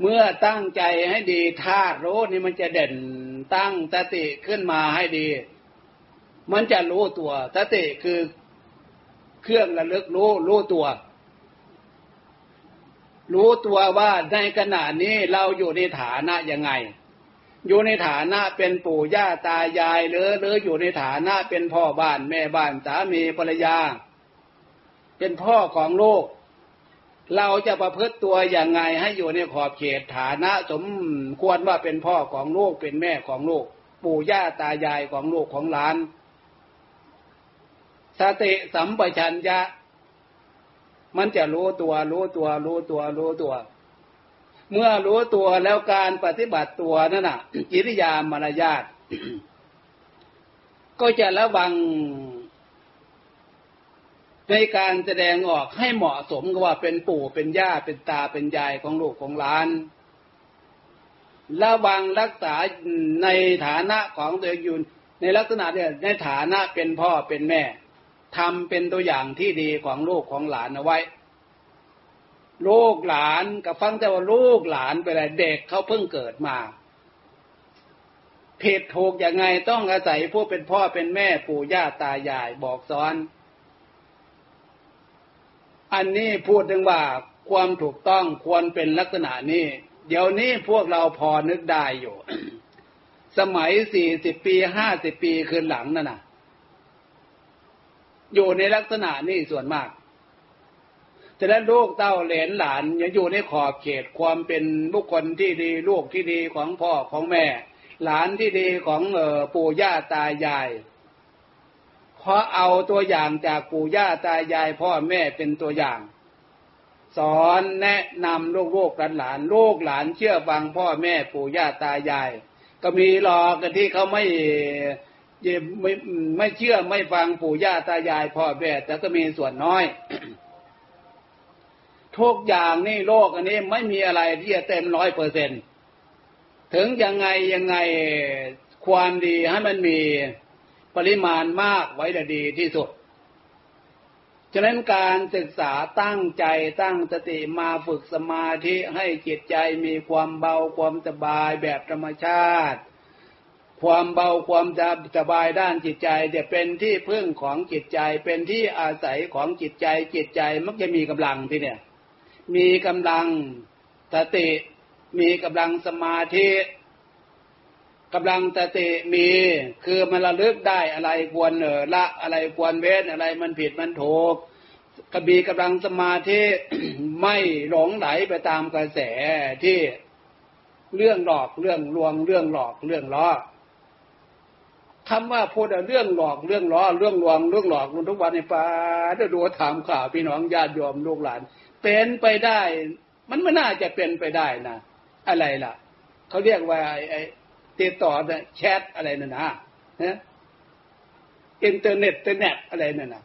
เมื่อตั้งใจให้ดีธาตุรู้นี่มันจะเด่นตั้งสติขึ้นมาให้ดี มันจะรู้ตัวสติคือเครื่องระลึกรู้รู้ตัว รู้ตัวว่าในขณะนี้เราอยู่ในฐานะยังไง อยู่ในฐานะเป็นปู่ย่าตายายหรือหรืออยู่ในฐานะเป็นพ่อบ้านแม่บ้านสามีภรรยา เป็นพ่อของลูก เราจะประพฤติตัวอย่างไงให้อยู่ในขอบเขตฐานะ สมควรว่าเป็นพ่อของลูกเป็นแม่ของลูก ปู่ย่าตายายของลูกของหลาน สติสัมปชัญญะ มันจะรู้ตัวรู้ตัวรู้ตัวรู้ตัว เมื่อรู้ตัวแล้วการปฏิบัติตัวนั่นน่ะ กิริยามารยาทก็จะระวัง ในการแสดงออกให้เหมาะสมกับว่าเป็นปู่เป็นย่าเป็นตาเป็นยายของลูกของหลาน ระวังรักษาในฐานะของตัวเองอยู่ในลักษณะเนี่ยในฐานะเป็นพ่อเป็นแม่ทำเป็นตัวอย่างที่ดีของลูกของหลานเอาไว้ ลูกหลานกับฟังแต่ว่าลูกหลานไปเลยเด็กเขาเพิ่งเกิดมาผิดถูกอย่างไงต้องอาศัยผู้เป็นพ่อเป็นแม่ปู่ย่าตายายบอกสอน อันนี้พูดถึงว่าความถูกต้องควรเป็นลักษณะนี้ เดี๋ยวนี้พวกเราพอนึกได้อยู่ สมัยสี่สิบปีห้าสิบปีคืนหลังนั่นน่ะอยู่ในลักษณะนี้ส่วนมากฉะนั้นลูกเต้าเหลนหลานยังอยู่ในขอบเขตความเป็นบุคคลที่ดีลูกที่ดีของพ่อของแม่ หลานที่ดีของเออปู่ย่าตายาย เพราะเอาตัวอย่างจากปู่ย่าตายายพ่อแม่เป็นตัวอย่าง สอนแนะนำลูกลูกหลานหลานลูกหลานเชื่อฟังพ่อแม่ปู่ย่าตายาย ก็มีหลอกกันที่เขาไม่ไม่ไม่เชื่อไม่ฟังปู่ย่าตายายพ่อแม่แต่ก็มีส่วนน้อยทุกอย่างนี่โลกอันนี้ไม่มีอะไรที่จะเต็มร้อยเปอร์เซ็นถึงยังไงยังไงความดีให้มันมี ปริมาณมากไว้ดีที่สุด ฉะนั้นการศึกษาตั้งใจตั้งสติมาฝึกสมาธิให้จิตใจมีความเบาความสบายแบบธรรมชาติ ความเบาความสบายด้านจิตใจจะเป็นที่พึ่งของจิตใจเป็นที่อาศัยของจิตใจจิตใจมักจะมีกำลังที่เนี่ย มีกำลังสติมีกำลังสมาธิ กำลังตติมีคือมันระลึกได้อะไรควรเออละอะไรควรเว้นอะไรมันผิดมันถูกกระบีกำลังสมาธิไม่หลงไหลไปตามกระแสที่เรื่องหลอกเรื่องลวงเรื่องหลอกเรื่องล้อคำว่าพูดเรื่องหลอกเรื่องล้อเรื่องลวงเรื่องหลอกทุกวันในป่าได้ดูถามข่าวพี่น้องญาติโยมลูกหลาน เป็นไปได้ มันไม่น่าจะเป็นไปได้นะอะไรล่ะเขาเรียกว่าไอ้ ติดต่อแชทอะไรนั่นนะนะอินเทอร์เน็ตเทอร์เน็ตอะไรนั่นนะ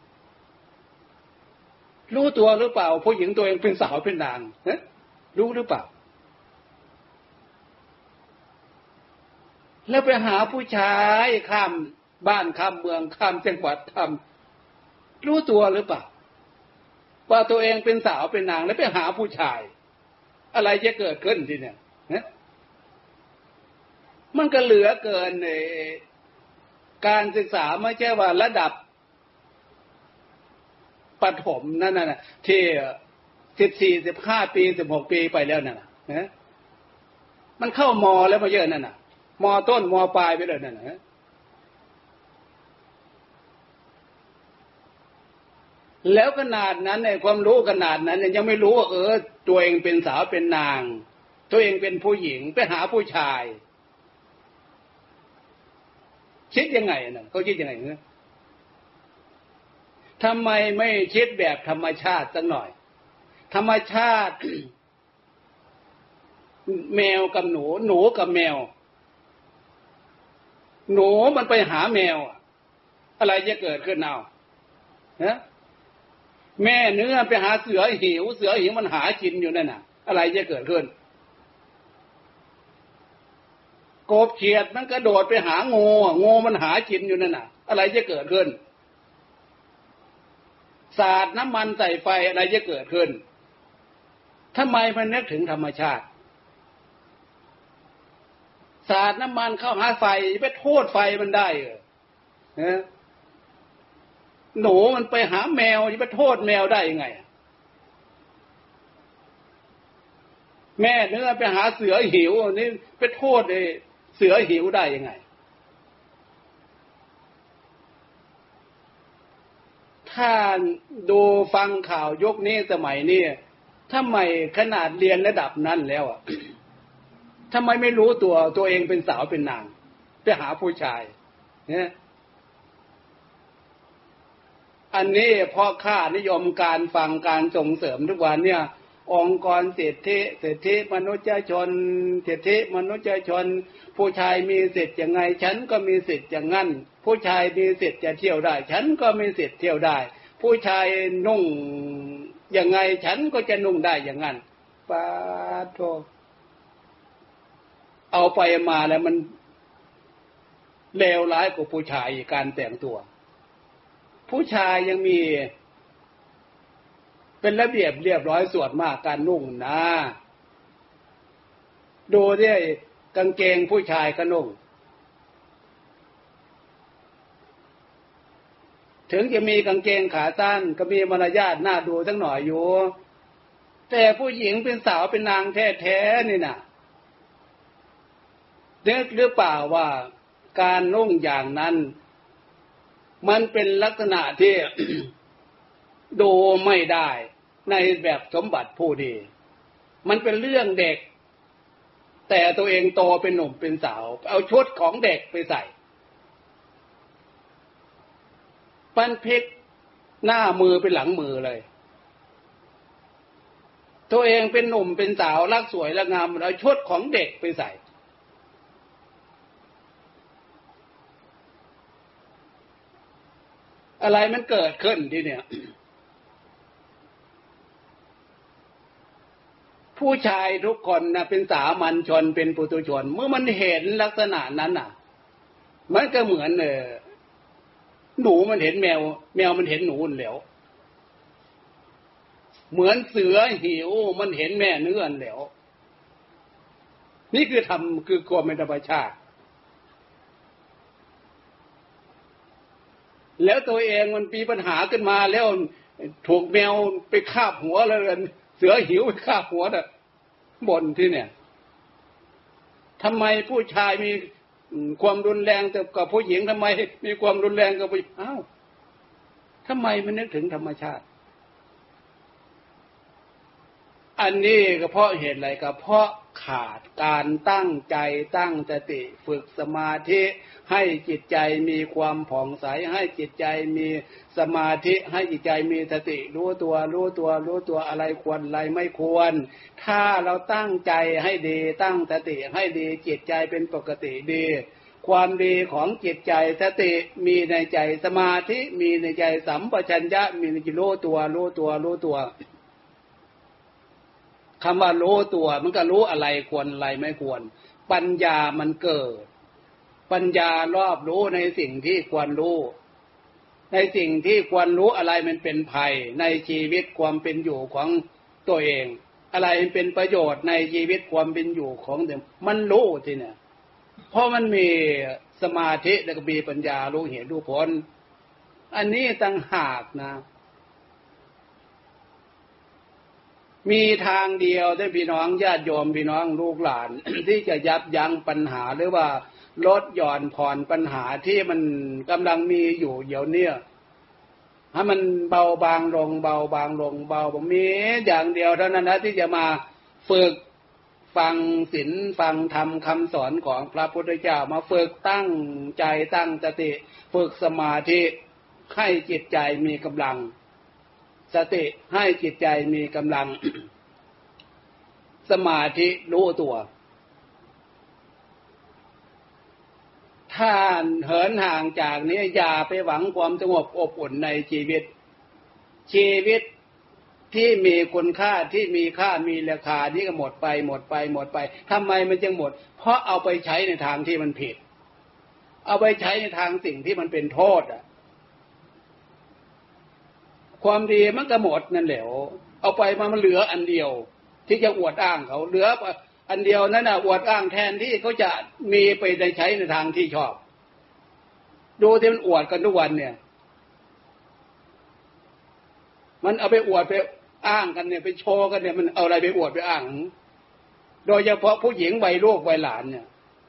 รู้ตัวหรือเปล่า ผู้หญิงตัวเองเป็นสาวเป็นนางนะรู้หรือเปล่า แล้วไปหาผู้ชายข้ามบ้านข้ามเมืองข้ามจังหวัดทำรู้ตัวหรือเปล่าว่าตัวเองเป็นสาวเป็นนางแล้วไปหาผู้ชาย อะไรจะเกิดขึ้นทีเนี่ย มันก็เหลือเกินในการศึกษาไม่ใช่ว่าระดับปฐมนั่นน่ะที่สิบสี่สิบห้าปีสิบหกปีไปแล้วนั่นนะมันเข้ามอแล้วมาเยอะนั่นน่ะมอต้นมอปลายไปเลยนั่นนะแล้วขนาดนั้นในความรู้ขนาดนั้นยังไม่รู้ว่าเออ ตัวเองเป็นสาวเป็นนาง ตัวเองเป็นผู้หญิงไปหาผู้ชาย คิดยังไงนะเขาคิดยังไงเนี่ยทำไมไม่คิดแบบธรรมชาติสักหน่อย ธรรมชาติ แมวกับหนู หนูกับแมว หนูมันไปหาแมว อะไรจะเกิดขึ้นเอาฮะแม่เนื้อไปหาเสือหิว เสือหิวมันหากินอยู่นั่นน่ะ อะไรจะเกิดขึ้น กบเขียดมันกระโดดไปหางูงูมันหากินอยู่นั่นน่ะ อะไรจะเกิดขึ้น สาดน้ำมันใส่ไฟอะไรจะเกิดขึ้นทำไมมันนึกถึงธรรมชาติ สาดน้ำมันเข้าหาไฟไปโทษไฟมันได้เหรอนะหนูมันไปหาแมวจะไปโทษแมวได้ยังไง แม่เนื้อไปหาเสือหิวนี่ไปโทษเลย เสือหิวได้ยังไง ถ้าดูฟังข่าวยกนี้สมัยนี้ทำไมขนาดเรียนระดับนั้นแล้วอะทำไมไม่รู้ตัวตัวเองเป็นสาวเป็นนางไปหาผู้ชาย เนี่ยอันนี้เพราะค่านิยมการฟังการส่งเสริมทุกวันเนี่ย องค์กรเศรษฐิเศรษฐิมนุษยชน เศรษฐิมนุษยชน ผู้ชายมีสิทธิ์ยังไง ฉันก็มีสิทธิ์อย่างนั้น ผู้ชายมีสิทธิ์จะเที่ยวได้ ฉันก็มีสิทธิ์เที่ยวได้ ผู้ชายนุ่งยังไงฉันก็จะนุ่งได้อย่างนั้นปาโทเอาไปมาแล้วมันเลวร้ายกว่าผู้ชายการแต่งตัว ผู้ชายยังมี เป็นระเบียบเรียบร้อยส่วนมากการนุ่งนะดูที่กางเกงผู้ชายก็นุ่ง ถึงจะมีกางเกงขาสั้นก็มีมารยาทน่าดูสักหน่อยอยู่ แต่ผู้หญิงเป็นสาวเป็นนางแท้ๆนี่นะนึกหรือเปล่าว่าการนุ่งอย่างนั้น มันเป็นลักษณะที่ดูไม่ได้ ในแบบสมบัติผู้ดี มันเป็นเรื่องเด็ก แต่ตัวเองโตเป็นหนุ่มเป็นสาว เอาชุดของเด็กไปใส่ ปั้นพลิกหน้ามือเป็นหลังมือเลย ตัวเองเป็นหนุ่มเป็นสาวรักสวยรักงามเอาชุดของเด็กไปใส่อะไรมันเกิดขึ้นที่เนี่ย ผู้ชายทุกคนนะเป็นสามัญชนเป็นปุถุชน เมื่อมันเห็นลักษณะนั้นน่ะ มันก็เหมือนเออหนูมันเห็นแมว แมวมันเห็นหนูแล้ว เหมือนเสือหิวมันเห็นแม่เนื้อแล้ว นี่คือทำคือความเป็นธรรมชาติ แล้วตัวเองมันมีปัญหาขึ้นมาแล้วถูกแมวไปคาบหัวแล้ว เสือหิวไปคาหัวน่ะบ่นที่เนี่ยทำไมผู้ชายมีความรุนแรงกับผู้หญิงทำไม มีความรุนแรงกับผู้อ้าวทำไมมันนึกถึงธรรมชาติ อันนี้ก็เพราะเหตุอะไรก็เพราะ ขาดการตั้งใจตั้งสติฝึกสมาธิให้จิตใจมีความผ่องใส ให้จิตใจมีสมาธิให้จิตใจมีสติ รู้ตัวรู้ตัวรู้ตัวอะไรควรอะไรไม่ควร ถ้าเราตั้งใจให้ดีตั้งสติให้ดีจิตใจเป็นปกติดีความดีของจิตใจสติมีในใจสมาธิมีในใจสัมปชัญญะมีในใจรู้ตัวรู้ตัวรู้ตัว คำว่ารู้ตัวมันก็รู้อะไรควรอะไรไม่ควร ปัญญามันเกิด ปัญญารอบรู้ในสิ่งที่ควรรู้ ในสิ่งที่ควรรู้อะไรมันเป็นภัย ในชีวิตความเป็นอยู่ของตัวเอง อะไรเป็นประโยชน์ในชีวิตความเป็นอยู่ของเด็กมันรู้ทีเนี่ยเพราะมันมีสมาธิแล้วก็มีปัญญารู้เหตุรู้ผล อันนี้ตั้งหากนะ มีทางเดียวที่พี่น้องญาติโยมพี่น้องลูกหลาน ที่จะยับยั้งปัญหาหรือว่าลดหย่อนผ่อนปัญหาที่มันกำลังมีอยู่เดี๋ยวนี้ยให้มันเบาบางลงเบาบางลงเบาบางมีอย่างเดียวเท่านั้นนะที่จะมาฝึกฟังศีลฟังธรรมคำสอนของพระพุทธเจ้ามาฝึกตั้งใจตั้งสติ ฝึกสมาธิให้จิตใจมีกำลัง สติให้จิตใจมีกำลัง สมาธิรู้ตัว ถ้าเหินห่างจากนี้อย่าไปหวังความสงบอบอุ่นในชีวิต ชีวิตที่มีคุณค่าที่มีค่ามีราคานี่ก็หมดไป หมดไป หมดไปทำไมมันจึงหมด เพราะเอาไปใช้ในทางที่มันผิด เอาไปใช้ในทางสิ่งที่มันเป็นโทษอะ ความดีมันก็หมดนั่นแหละเอาไปมามันเหลืออันเดียว ที่จะอวดอ้างเขาเหลืออันเดียวนั้นนะอวดอ้างแทนที่เขาจะมีไปในใช้ในทางที่ชอบ ดูที่มันอวดกันทุกวันเนี่ย มันเอาไปอวดไปอ้างกันเนี่ยไปโชว์กันเนี่ยมันเอาอะไรไปอวดไปอ้าง โดยเฉพาะผู้หญิงใบลูกใบหลานเนี่ย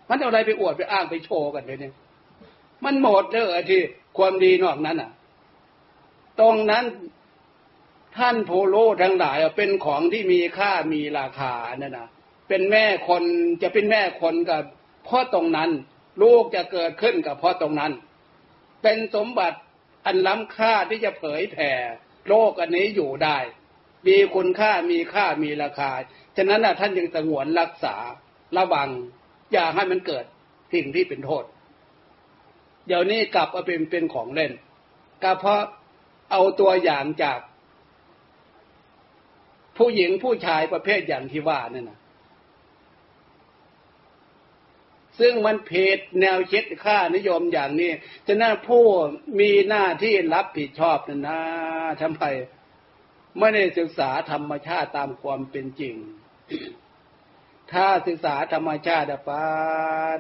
มันเอาอะไรไปอวดไปอ้างไปโชว์กันเลยเนี่ย มันหมดเลยที่ความดีนอกนั้นอะ ตรงนั้นท่านโพโลทั้งหลายเป็นของที่มีค่ามีราคานั่นนะเป็นแม่คนจะเป็นแม่คนกับพราะตรงนั้น ลูกจะเกิดขึ้นกับพราะตรงนั้น เป็นสมบัติอันล้ำค่าที่จะเผยแผ่ โลกอันนี้อยู่ได้ มีคุณค่ามีค่ามีราคา ฉะนั้นนะท่านยังสงวนรักษาระวัง อย่าให้มันเกิดสิ่งที่เป็นโทษ เดี๋ยวนี้กลับมาเป็นเป็นของเล่นก็เพราะ เอาตัวอย่างจากผู้หญิงผู้ชายประเภทอย่างที่ว่านี่นนะซึ่งมันเพดแนวคิดค่านิยมอย่างนี้ฉะนั้นผู้มีหน้าที่รับผิดชอบนั่นนะทำไมไม่ได้ศึกษาธรรมชาติตามความเป็นจริง ถ้าศึกษาธรรมชาติปา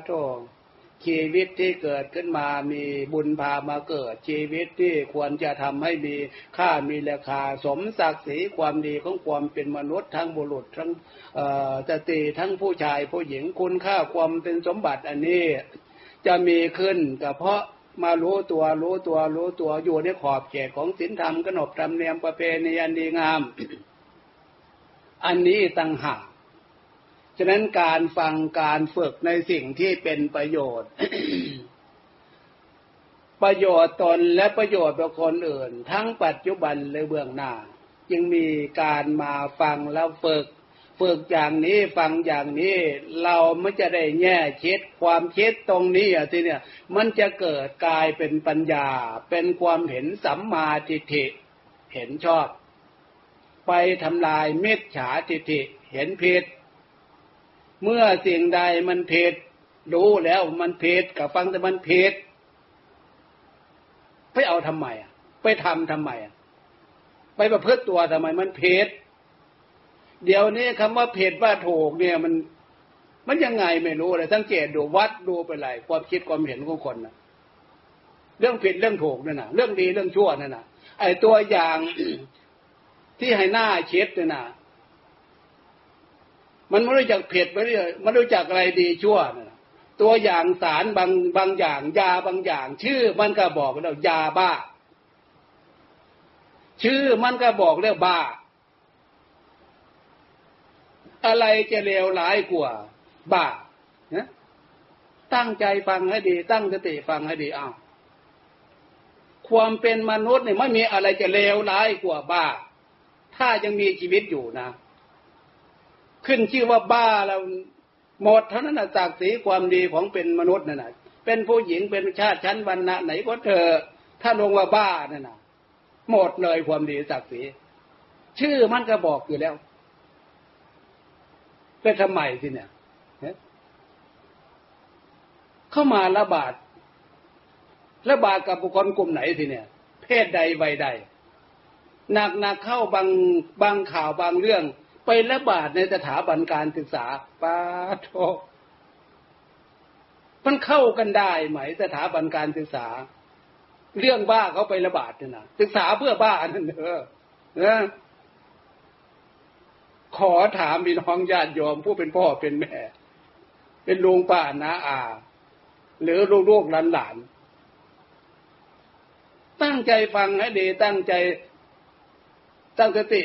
โท ชีวิตที่เกิดขึ้นมามีบุญพามาเกิด ชีวิตที่ควรจะทำให้มีค่ามีราคาสมศักดิ์ศรีความดีของความเป็นมนุษย์ทั้งบุรุษทั้งสตรีทั้งผู้ชายผู้หญิงคุณค่าความเป็นสมบัติอันนี้ จะมีขึ้นก็เพราะมารู้ตัวรู้ตัวรู้ตัวอยู่ในขอบเขตของศีลธรรมขนบธรรมเนียมประเพณีอันดีงาม อันนี้ตั้งหาก ฉะนั้นการฟังการฝึกในสิ่งที่เป็นประโยชน์ ประโยชน์ตนและประโยชน์ต่อคนอื่น ทั้งปัจจุบันและเบื้องหน้า จึงมีการมาฟังแล้วฝึก ฝึกอย่างนี้ฟังอย่างนี้ เราไม่จะได้แง่คิดความคิดตรงนี้อะทีเนี่ย มันจะเกิดกลายเป็นปัญญา เป็นความเห็นสัมมาทิฏฐิเห็นชอบ ไปทำลายเมตฉาทิฏฐิเห็นผิด เมื่อสิ่งใดมันเพดรู้แล้วมันเพดกับฟังแต่มันเพดไปเอาทำไมอะ ไปทำทำไมอะ ไปประพฤติตัวทำไมมันเพดเดี๋ยวนี้คำว่าเพดว่าถูกเนี่ยมัน มันยังไงไม่รู้เลยสังเกตดูวัดดูไปไรความคิดความเห็นของคนนะเรื่องผิดเรื่องถูกนั่นนะเรื่องดีเรื่องชั่วนั่นนะไอ้ตัวอย่างที่ให้หน้าเช็ดเนี่ยนะ มันไม่รู้จักเผ็ดไม่รู้มันรู้จักอะไรดีชั่วนะตัวอย่างสารบางบางอย่าง ยาบางอย่าง ชื่อมันก็บอกแล้วยาบ้า ชื่อมันก็บอกแล้วบ้า อะไรจะเลวร้ายกว่า บ้านะตั้งใจฟังให้ดี ตั้งสติฟังให้ดีอ้าวความเป็นมนุษย์เนี่ยไม่มีอะไรจะเลวร้ายกว่าบ้า ถ้ายังมีชีวิตอยู่นะ ขึ้นชื่อว่าบ้าเราหมดเท่านั้นนะศักดิ์ศรีความดีของเป็นมนุษย์นั่นนะเป็นผู้หญิงเป็นชาติชั้นวรรณะไหนก็เธอถ้าลงว่าบ้านั่นนะหมดเลยความดีศักดิ์ศรีชื่อมันก็บอกอยู่แล้วเป็นทำไมสิเนี่ยเข้ามาระบาดระบาดกับบุคคลกลุ่มไหนสิเนี่ย เพศใดวัยใดหนักหนักเข้าบางบางข่าวบางเรื่อง ไประบาดในสถาบันการศึกษาปาโทมันเข้ากันได้ไหมสถาบันการศึกษา เรื่องบ้าเขาไประบาดเนี่ยนะศึกษาเพื่อบ้านั่นเถอะนะขอถามพี่น้องญาติโยมผู้เป็นพ่อเป็นแม่ เป็นลุงป้านาอา หรือลูกลูกหลานหลานตั้งใจฟังให้ดีตั้งใจ ตั้งสติ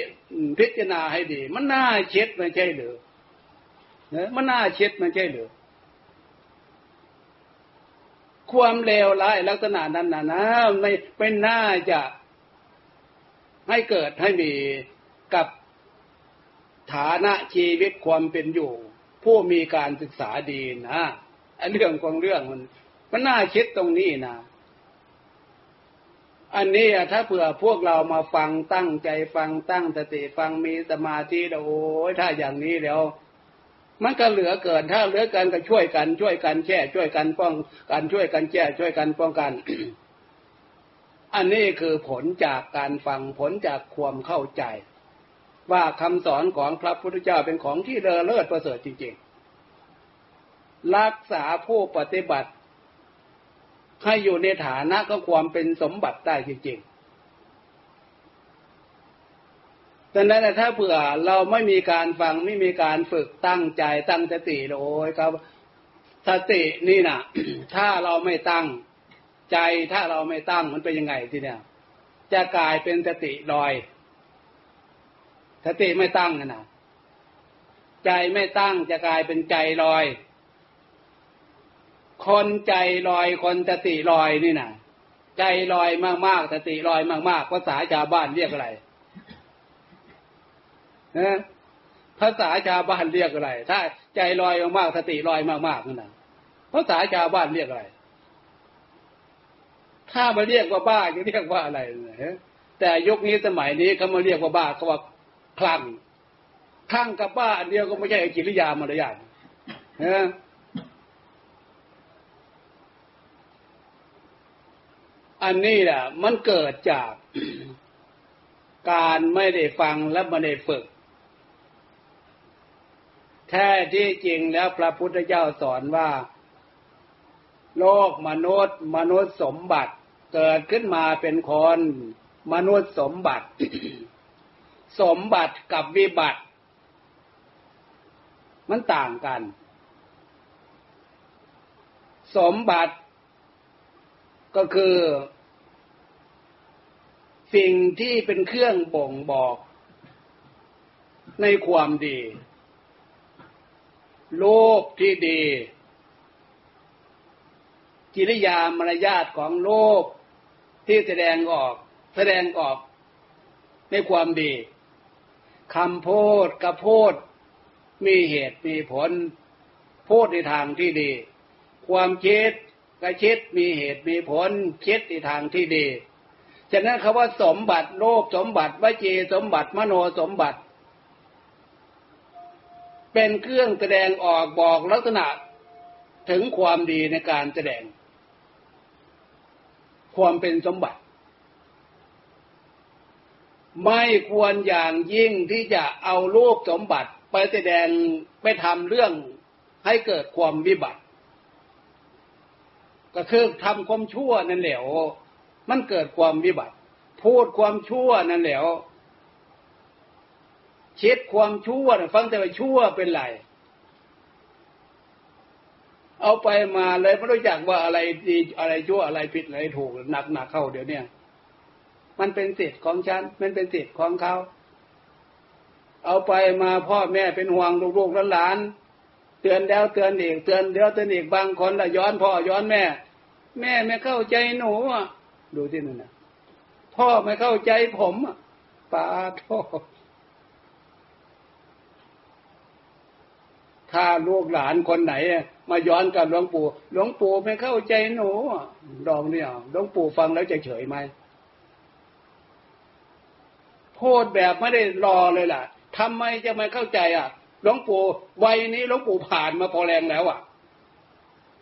พิจารณาให้ดี มันน่าเช็ดไม่ใช่หรือเนี่ยมันน่าเช็ดไม่ใช่หรือความเลวร้ายลักษณะนั้นนะนะไม่เป็นน่าจะให้เกิดให้มีกับฐานะชีวิตความเป็นอยู่ ผู้มีการศึกษาดีนะเรื่องของเรื่องมัน มันน่าคิดตรงนี้นะ อันนี้ถ้าเผื่อพวกเรามาฟังตั้งใจฟังตั้งสติฟังมีสมาธิโอ้ยถ้าอย่างนี้แล้วมันก็เหลือเกินถ้าเหลือกันก็ช่วยกัน ช่วยกันแช่ช่วยกันป้องกันช่วยกันแช่ช่วยกันป้องกัน อันนี้คือผลจากการฟังผลจากความเข้าใจ ว่าคำสอนของพระพุทธเจ้าเป็นของที่เลอเลิศประเสริฐจริง ๆ รักษาผู้ปฏิบัติ ให้อยู่ในฐานะก็ความเป็นสมบัติได้จริงๆดังนั้นถ้าเผื่อเราไม่มีการฟังไม่มีการฝึกตั้งใจตั้งสติโอ้ยครับสตินี่นะถ้าเราไม่ตั้งใจถ้าเราไม่ตั้งมันเป็นยังไงทีเนี้ยจะกลายเป็นสติลอยสติไม่ตั้งนะใจไม่ตั้งจะกลายเป็นใจลอย คนใจลอยคนสติลอยนี่นะใจลอยมากๆสติลอยมากๆภาษาชาวบ้านเรียกอะไรนะภาษาชาวบ้านเรียกอะไร ถ้าใจลอยมากๆสติลอยมากๆนั่นนะภาษาชาวบ้านเรียกอะไร ถ้ามาเรียกว่าบ้าจะเรียกว่าอะไรนะแต่ยุคนี้สมัยนี้เขามาเรียกว่าบ้าเขาว่าคลั่งคลั่งกับบ้าอันเดียวก็ไม่ใช่กิริยามารยาทนะ อันนี้แหละมันเกิดจากการไม่ได้ฟังและไม่ได้ฝึก แท้ที่จริงแล้วพระพุทธเจ้าสอนว่า โลกมนุษย์ มนุษย์สมบัติ เกิดขึ้นมาเป็นคนมนุษย์สมบัติ สมบัติกับวิบัติ มันต่างกัน สมบัติ ก็คือ สิ่งที่เป็นเครื่องบ่งบอกในความดี โลกที่ดี กิริยามารยาทของโลกที่แสดงออก แสดงออกในความดีคำพูดกับพูดมีเหตุมีผลพูดในทางที่ดี ความคิด กระชิดมีเหตุมีผลคิดในทางที่ดี ฉะนั้นคาว่าสมบัติโลกสมบัติวจีสมบัติมโนสมบัติ เป็นเครื่องแสดงออกบอกลักษณะถึงความดีในการแสดง ความเป็นสมบัติ ไม่ควรอย่างยิ่งที่จะเอารูปสมบัติไปแสดงไปทำเรื่องให้เกิดความวิบัติ ก็คือทำความชั่วนั่นแหละมันเกิดความวิบัติ พูดความชั่วนั่นแหละคิดความชั่วฟังแต่ว่าชั่วเป็นไรเอาไปมาเลยไม่รู้จักว่าอะไรดีอะไรชั่วอะไรผิดอะไรถูกหนักหนักเข้าเดี๋ยวนี้มันเป็นสิทธิ์ของฉัน มันเป็นสิทธิ์ของเขา เอาไปมาพ่อแม่เป็นห่วงลูกๆหลาน เตือนแล้วเตือนอีกเตือนเดี๋ยวเตือนอีกบางคนละย้อนพ่อย้อนแม่ แม่ไม่เข้าใจหนูอะดูที่นั่นนะพ่อไม่เข้าใจผมอะปาโทถ้าลูกหลานคนไหน มาย้อนกับหลวงปู่ หลวงปู่ไม่เข้าใจหนูลองเนี่ยหลวงปู่ฟังแล้วจะเฉยไหมพูดแบบไม่ได้รอเลยล่ะทำไมจะไม่เข้าใจอะ หลวงปู่วัยนี้หลวงปู่ผ่านมาพอแรงแล้วอะ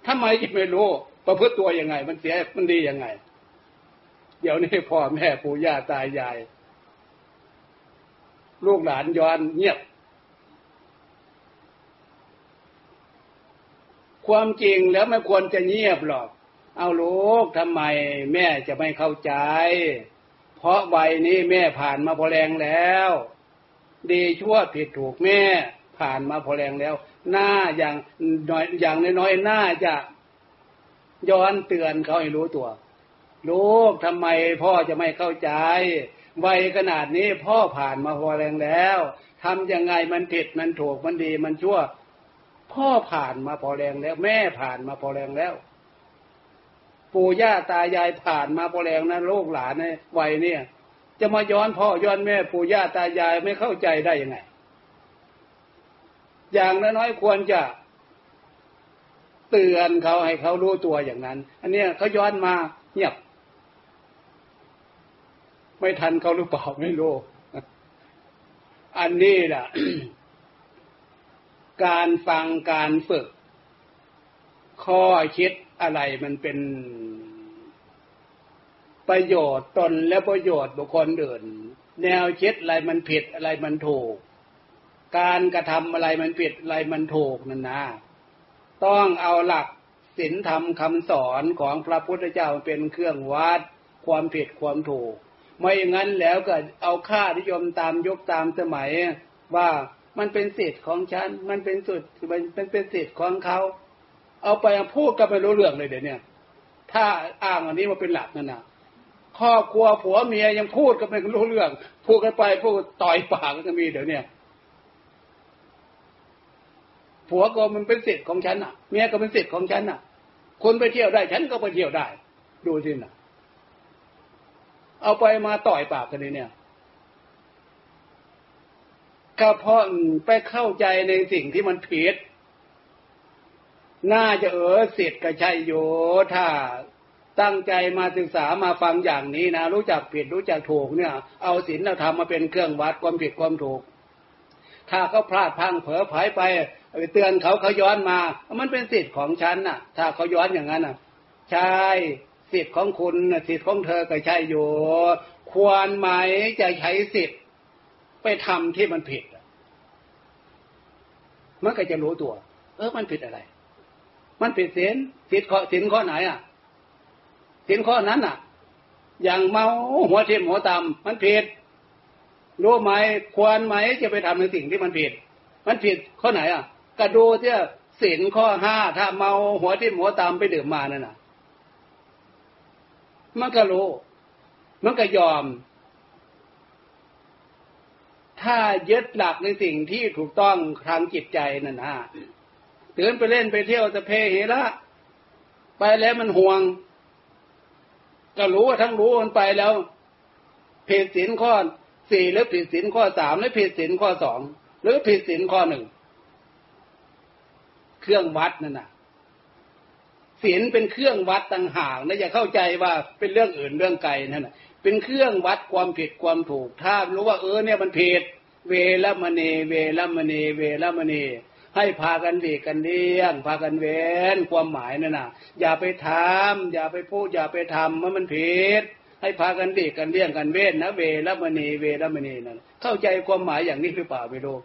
ทำไมจะไม่รู้ ประพฤติตัวยังไง มันเสียมันดียังไง เดี๋ยวนี้พ่อแม่ปู่ย่าตายาย ลูกหลานย้อนเงียบ ความจริงแล้วไม่ควรจะเงียบหรอก เอาลูกทำไม แม่จะไม่เข้าใจ เพราะใบนี้แม่ผ่านมาพอแรงแล้ว ดีชั่วผิดถูกแม่ ผ่านมาพอแรงแล้ว หน้าอย่างน้อยอย่างน้อยๆหน้าจะย้อนเตือนเขาให้รู้ตัวลูกทำไมพ่อจะไม่เข้าใจวัยขนาดนี้พ่อผ่านมาพอแรงแล้วทำยังไงมันผิดมันถูกมันดีมันชั่ว พ่อผ่านมาพอแรงแล้ว แม่ผ่านมาพอแรงแล้ว ปู่ย่าตายายผ่านมาพอแรงนะลูกหลานในวัยเนี่ย จะมาย้อนพ่อย้อนแม่ปู่ย่าตายายไม่เข้าใจได้ยังไง อย่างน้อยๆควรจะเตือนเขาให้เขารู้ตัวอย่างนั้น อันนี้เขาย้อนมาเงียบ ไม่ทันเขาหรือเปล่าไม่รู้ อันนี้แหละการฟังการฝึก ข้อคิดอะไรมันเป็นประโยชน์ตนและประโยชน์บุคคลอื่น แนวคิดอะไรมันผิดอะไรมันถูก การกระทำอะไรมันผิดอะไรมันถูกนั่นนะต้องเอาหลักศีลธรรมคำสอนของพระพุทธเจ้าเป็นเครื่องวัดความผิดความถูก ไม่อย่างนั้นแล้วก็เอาค่านิยมตามยุคตามสมัยว่ามันเป็นสิทธิ์ของฉัน มันเป็นสุดมันเป็นสิทธิ์ของเขา เอาไปพูดก็ไม่รู้เรื่องเลยเดี๋ยวนี้ถ้าอ้างอันนี้มาเป็นหลักนั่นนะครอบครัวผัวเมียยังพูดก็ไม่รู้เรื่อง พูดกันไปพูดต่อยปากก็มีเดี๋ยวนี้ ผัวก็มันเป็นสิทธิ์ของฉันอะ เมียก็เป็นสิทธิ์ของฉันอะ คนไปเที่ยวได้ฉันก็ไปเที่ยวได้ ดูสินะเอาไปมาต่อยปากกันเนี่ยก็เพราะไปเข้าใจในสิ่งที่มันผิด น่าจะเออสิทธิ์กับชัยโยถ้าตั้งใจมาศึกษามาฟังอย่างนี้นะ รู้จักผิดรู้จักถูกเนี่ย เอาศีลธรรมมาเป็นเครื่องวัดความผิดความถูก ถ้าเขาพลาดพังเผลอผายไป ไปเตือนเขาเขาย้อนมา มันเป็นสิทธิ์ของฉันน่ะ ถ้าเขาย้อนอย่างนั้นน่ะ ใช่สิทธิ์ของคุณสิทธิ์ของเธอก็ใช่อยู่ ควรไหมจะใช้สิทธิ์ไปทำที่มันผิดมันก็จะรู้ตัว เออมันผิดอะไร มันผิดศีลสิทธิ์ข้อสินข้อไหนอะสินข้อนั้นอะ อย่างเมาหัวเทียมหัวตำมันผิดรู้ไหมควรไหมจะไปทำในสิ่งที่มันผิด มันผิดข้อไหนอะ ก็ดูเที่ยสินข้อห้าถ้าเมาหัวที่หัวตามไปดื่มมานั่นน่ะ มันก็รู้ มันก็ยอม ถ้ายึดหลักในสิ่งที่ถูกต้องทางจิตใจนั่นนะตื่นไปเล่นไปเที่ยวจะเพเหระไปแล้วมันห่วง ก็รู้ว่าทั้งรู้มันไปแล้วผิดศีลข้อสี่หรือผิดศีลข้อสามหรือผิดศีลข้อสองหรือผิดศีลข้อหนึ่ง เครื่องวัดนั่นน่ะศีลเป็นเครื่องวัดต่างหากนะอย่าเข้าใจว่าเป็นเรื่องอื่นเรื่องไกลนั่นน่ะ เป็นเครื่องวัดความผิดความถูก ถ้ารู้ว่าเออเนี่ยมันผิด เวรมณี เวรมณี เวรมณีให้พากันเดีกันเลี้ยงพากันเว้นความหมายนั่นน่ะ อย่าไปทำอย่าไปพูดอย่าไปทำว่ามันผิดให้พากันเดีกันเลี้ยงกันเว้นนะเวรมณีเวรมณีนั่นเข้าใจความหมายอย่างนี้หรือเปล่าไม่รู้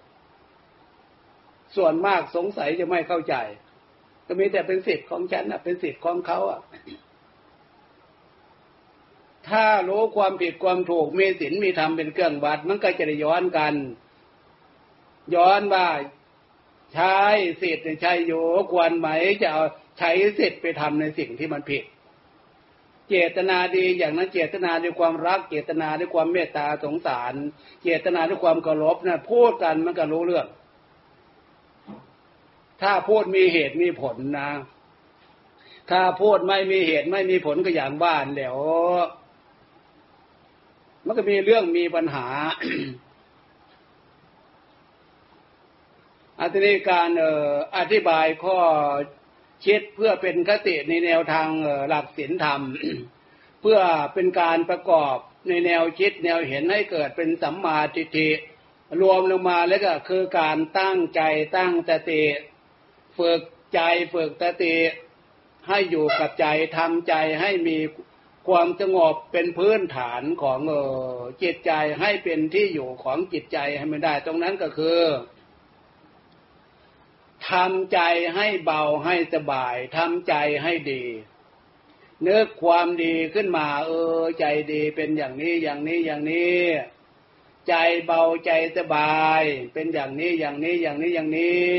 ส่วนมากสงสัยจะไม่เข้าใจ ก็มีแต่เป็นสิทธิ์ของฉันนะเป็นสิทธิ์ของเขาอะ ถ้ารู้ความผิดความถูกมีศีลมีธรรมเป็นเครื่องวัดมันก็จะได้ย้อนกัน ย้อนว่าใช้สิทธิ์ใช้โยควรไหมจะเอาใช้สิทธิ์ไปทำในสิ่งที่มันผิด เจตนาดีอย่างนั้นเจตนาด้วยความรัก เจตนาด้วยความเมตตาสงสาร เจตนาด้วยความเคารพนะพูดกันมันก็รู้เรื่อง ถ้าพูดมีเหตุมีผลนะ ถ้าพูดไม่มีเหตุไม่มีผลก็อย่างบ้านแล้ว มันก็มีเรื่องมีปัญหาอัติการเอออธิบายข้อคิดเพื่อเป็นคติในแนวทางหลักศีลธรรม เพื่อเป็นการประกอบในแนวคิดแนวเห็นให้เกิดเป็นสัมมาทิฏฐิรวมลงมาแล้วก็คือการตั้งใจตั้งสติ ฝึกใจฝึกสติให้อยู่กับใจทำใจให้มีความสงบเป็นพื้นฐานของเออจิตใจให้เป็นที่อยู่ของจิตใจให้ไม่ได้ ตรงนั้นก็คือทำใจให้เบาให้สบายทำใจให้ดีเนื้อความดีขึ้นมา เออ ใจดีเป็นอย่างนี้อย่างนี้อย่างนี้ ใจเบาใจสบาย เป็นอย่างนี้อย่างนี้อย่างนี้อย่างนี้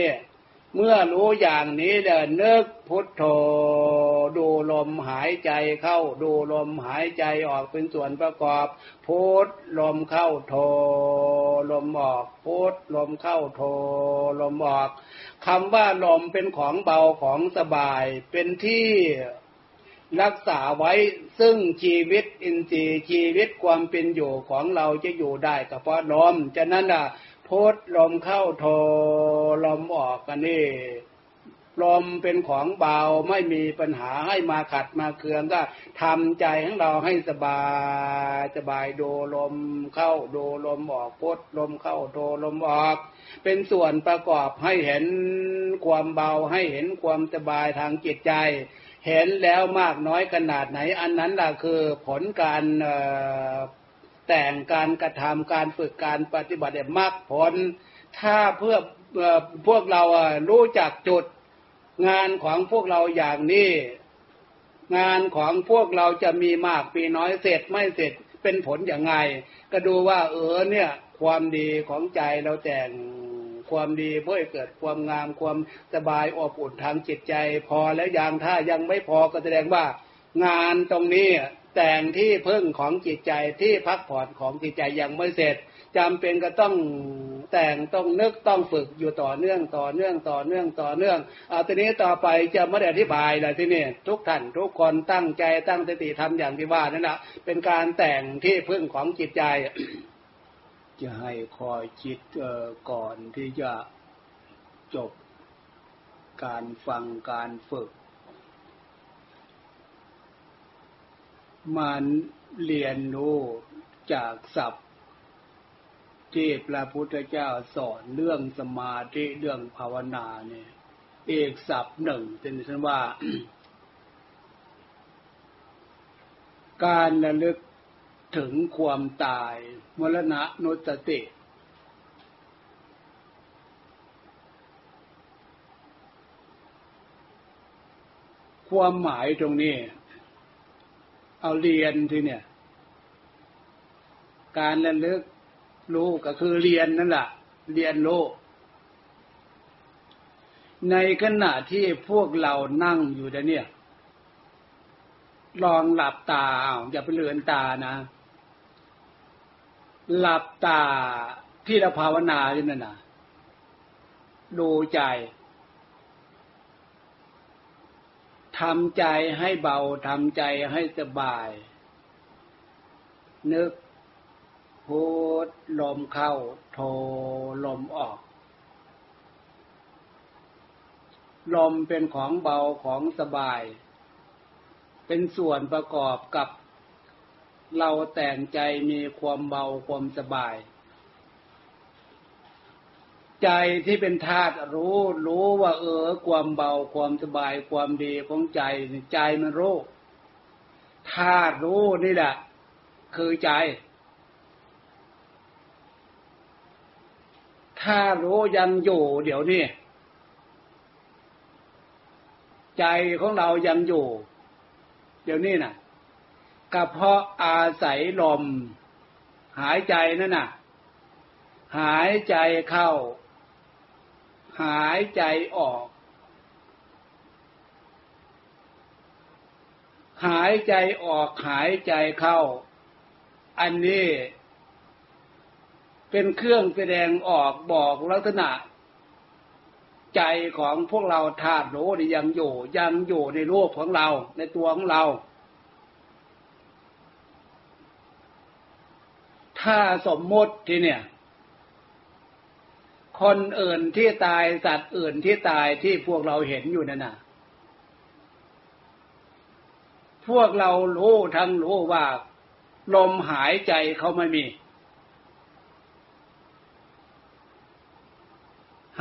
เมื่อรู้อย่างนี้เดินนึกพุทโธดูลมหายใจเข้า ดูลมหายใจออกเป็นส่วนประกอบ พุทลมเข้าโธลมออกพุทลมเข้าโธลมออกคำว่าลมเป็นของเบาของสบายเป็นที่รักษาไว้ซึ่งชีวิตอินทรีย์ชีวิตความเป็นอยู่ของเราจะอยู่ได้ก็เพราะลมฉะนั้นอะ พุทลมเข้าโทลมออกกันนี่ลมเป็นของเบาไม่มีปัญหาให้มาขัดมาเคืองก็ทำใจของเราให้สบายสบายดูลมเข้าดูลมออกพุทลมเข้าโทลมออก เป็นส่วนประกอบให้เห็นความเบาให้เห็นความสบายทางจิตใจ เห็นแล้วมากน้อยขนาดไหน อันนั้นล่ะคือผลการ แต่งการกระทำการฝึกการปฏิบัติมรรคผล ถ้าเพื่อพวกเรารู้จักจุดงานของพวกเราอย่างนี้ งานของพวกเราจะมีมากปีน้อยเสร็จไม่เสร็จเป็นผลอย่างไง ก็ดูว่าเออเนี่ยความดีของใจเราแต่งความดีเพื่อเกิดความงามความสบายอบอุ่นทางจิตใจ พอแล้วยังถ้ายังไม่พอก็แสดงว่างานตรงนี้ แต่งที่พึ่งของจิตใจที่พักผ่อนของจิตใจยังไม่เสร็จจำเป็นก็ต้องแต่งต้องนึกต้องฝึกอยู่ต่อเนื่องต่อเนื่องต่อเนื่องต่อเนื่องเอาทีนี้ต่อไปจะไม่ได้อธิบายเลยที่นี่ทุกท่านทุกคนตั้งใจตั้งสติทำอย่างที่ว่านั่นแหละเป็นการแต่งที่พึ่งของจิตใจ จะให้คอยคิดก่อนที่จะจบการฟังการฝึก มันเรียนรู้จากศัพท์ที่พระพุทธเจ้าสอนเรื่องสมาธิเรื่องภาวนาเนี่ย เอกศัพท์หนึ่งเป็นฉันว่า การระลึกถึงความตาย มรณะนุตติความหมายตรงนี้ เอาเรียนทีเนี่ย การระลึกรู้ก็คือเรียนนั่นแหละเรียนรู้ในขณะที่พวกเรานั่งอยู่เนี่ย ลองหลับตาอาอย่าไปเลือนตานะ หลับตาที่เราภาวนาอยู่นั่นนะดูใจ ทำใจให้เบา ทำใจให้สบาย นึกพูดลมเข้า โทลมออก ลมเป็นของเบาของสบาย เป็นส่วนประกอบกับ เราแต่งใจมีความเบาความสบาย ใจที่เป็นธาตุรู้รู้ว่า เออ ความเบาความสบายความดีของใจใจมันรู้ธาตุรู้นี่แหละ คือใจถ้ารู้ยังอยู่เดี๋ยวนี้ใจของเรายังอยู่ เดี๋ยวนี้น่ะก็เพราะอาศัยลม หายใจนั่นน่ะ หายใจเข้า หายใจออก หายใจออกหายใจเข้า อันนี้เป็นเครื่องแสดงออกบอกลักษณะ ใจของพวกเราธาตุโลนี่ยังอยู่ยังอยู่ในรูปของเราในตัวของเรา ถ้าสมมติที่เนี่ย คนอื่นที่ตายสัตว์อื่นที่ตายที่พวกเราเห็นอยู่นั่นน่ะ พวกเรารู้ทั้งรู้ว่าลมหายใจเขาไม่มี